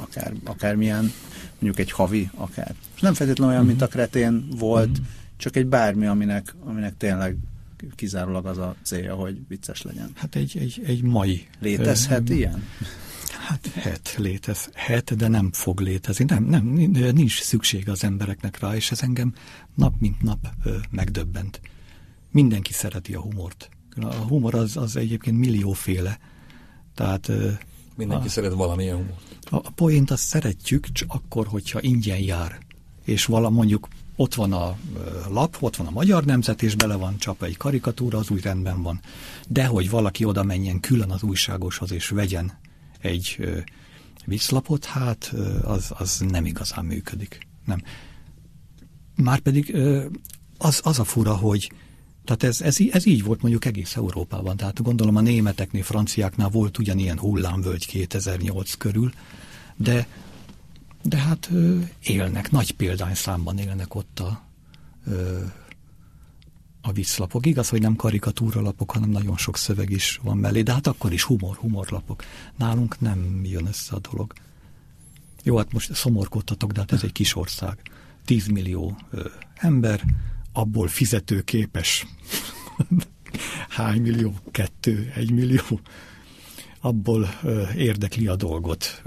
Akár, akármilyen, mondjuk egy havi, akár. És nem feltétlenül olyan, mint a kretén volt, csak egy bármi, aminek, aminek tényleg kizárólag az a célja, hogy vicces legyen. Hát egy, egy, egy mai. Létezhet uh, ilyen? Hát het létezhet, de nem fog létezni. Nem, nem, nincs szükség az embereknek rá, és ez engem nap mint nap ö, megdöbbent mindenki szereti a humort. A humor az, az egyébként millióféle. Tehát Mindenki a, szeret valamilyen humor. A, a poént azt szeretjük, csak akkor, hogyha ingyen jár. És vala mondjuk ott van a lap, ott van a magyar nemzet, és bele van csap egy karikatúra, az úgy rendben van. De hogy valaki oda menjen külön az újságoshoz, és vegyen egy ö, hát ö, az, az nem igazán működik. Nem. Márpedig ö, az, az a fura, hogy tehát ez, ez, ez így volt mondjuk egész Európában. Tehát gondolom a németeknél, franciáknál volt ugyanilyen hullámvölgy 2008 körül, de, de hát élnek, nagy példányszámban élnek ott a, a viszlapok. Igaz, hogy nem karikatúralapok, hanem nagyon sok szöveg is van mellé, de hát akkor is humor, humorlapok. Nálunk nem jön össze a dolog. Jó, hát most szomorkodtatok, de hát ez egy kis ország. 10 millió ö, ember, abból fizetőképes hány millió, kettő, egy millió, abból ö, érdekli a dolgot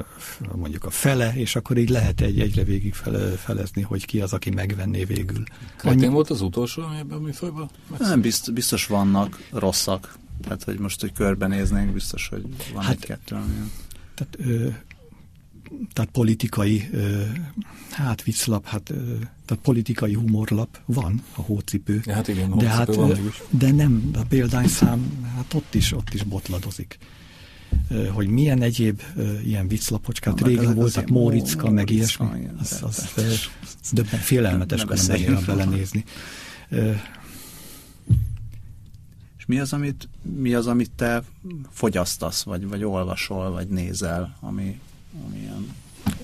mondjuk a fele, és akkor így lehet egy egyre végig fele, felezni, hogy ki az, aki megvenné végül. Annyi... volt az utolsó, ami ebben a műfajban? Nem, biztos, biztos vannak rosszak. Tehát, hogy most, hogy körbenéznénk, biztos, hogy van hát, egy-kettő, ami... Tehát ö, tehát politikai, hát vicslap, hát tehát politikai humorlap van, a hócipő. Ja, hát igen, de, hát, van de nem, a példányszám, hát ott is, ott is botladozik. Hogy milyen egyéb ilyen vicclapocskát, régen voltak Móricka, meg ilyesmi, az, az, az döbben félelmetes benne belenézni. És mi az, amit, mi az, amit te fogyasztasz, vagy, vagy olvasol, vagy nézel, ami,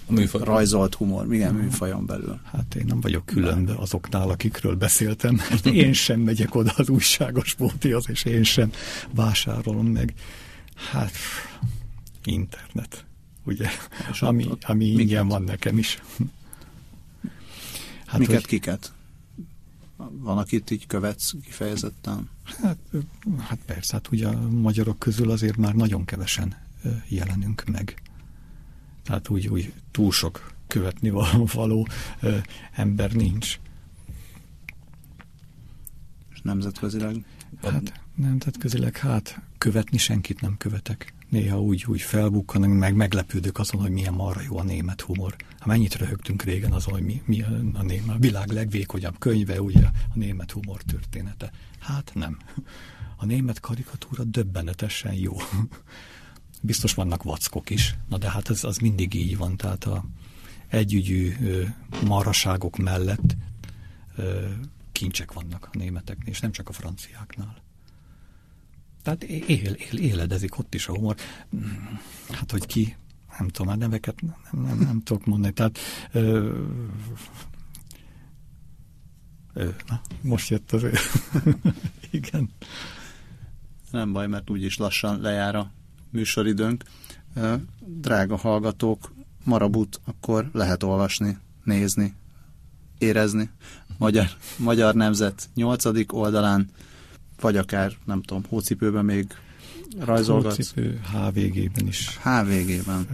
műfaj. rajzolt humor, milyen műfajon belül. Hát én nem vagyok különbe azoknál, akikről beszéltem, mert én sem megyek oda az újságos bótihoz, és én sem vásárolom meg. Hát, internet, ugye, és ami, ami ingyen van nekem is. Hát, Miket, hogy, kiket? Van, akit így követsz kifejezetten? Hát, hát persze, hát ugye a magyarok közül azért már nagyon kevesen jelenünk meg. Tehát úgy, úgy túl sok követni való, való ö, ember nincs. És nemzetközileg? Hát nemzetközileg, hát követni senkit nem követek. Néha úgy, úgy felbukkanak, meg meglepődök azon, hogy milyen marra jó a német humor. Hát mennyit röhögtünk régen azon, hogy mi, mi a, a, német, a világ legvékonyabb könyve, ugye a német humor története. Hát nem. A német karikatúra döbbenetesen jó biztos vannak vackok is, na de hát ez az mindig így van, tehát a együgyű maraságok mellett kincsek vannak a németeknél, és nem csak a franciáknál. Tehát él, él, éledezik ott is a humor. Hát, hogy ki, nem tudom, már neveket nem, nem, nem tudok mondani. Tehát ö, ö, na, most jött az ő. Igen. Nem baj, mert úgyis lassan lejár a műsoridőnk. Drága hallgatók, Marabut akkor lehet olvasni, nézni, érezni. Magyar, Magyar Nemzet 8. oldalán, vagy akár, nem tudom, hócipőben még rajzolgatsz. Hócipő HVG-ben is. HVG-ben.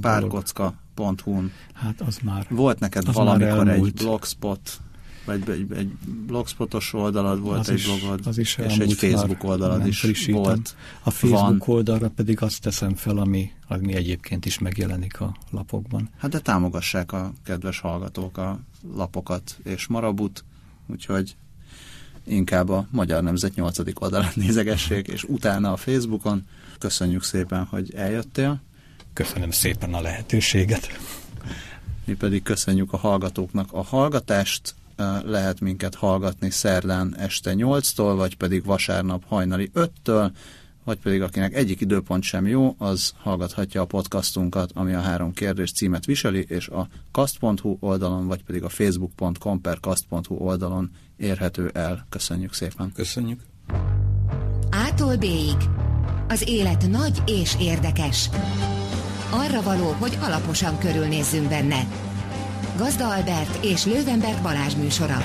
Párkocka.hu-n. Hát az már Volt neked valamikor egy blogspot vagy egy, egy blogspotos oldalad volt, az egy is, blogod, az is és egy Facebook oldalad is frissítem. volt. A Facebook van. oldalra pedig azt teszem fel, ami, ami egyébként is megjelenik a lapokban. Hát de támogassák a kedves hallgatók a lapokat és Marabut, úgyhogy inkább a Magyar Nemzet 8. oldalát nézegessék, és utána a Facebookon. Köszönjük szépen, hogy eljöttél. Köszönöm szépen a lehetőséget. Mi pedig köszönjük a hallgatóknak a hallgatást, lehet minket hallgatni szerdán este 8-tól, vagy pedig vasárnap hajnali 5-től, vagy pedig akinek egyik időpont sem jó, az hallgathatja a podcastunkat, ami a három kérdés címet viseli, és a kast.hu oldalon, vagy pedig a facebook.com per kast.hu oldalon érhető el. Köszönjük szépen. Köszönjük. Ától b Az élet nagy és érdekes. Arra való, hogy alaposan körülnézzünk benne. Gazda Albert és Lővenberg Balázs műsora.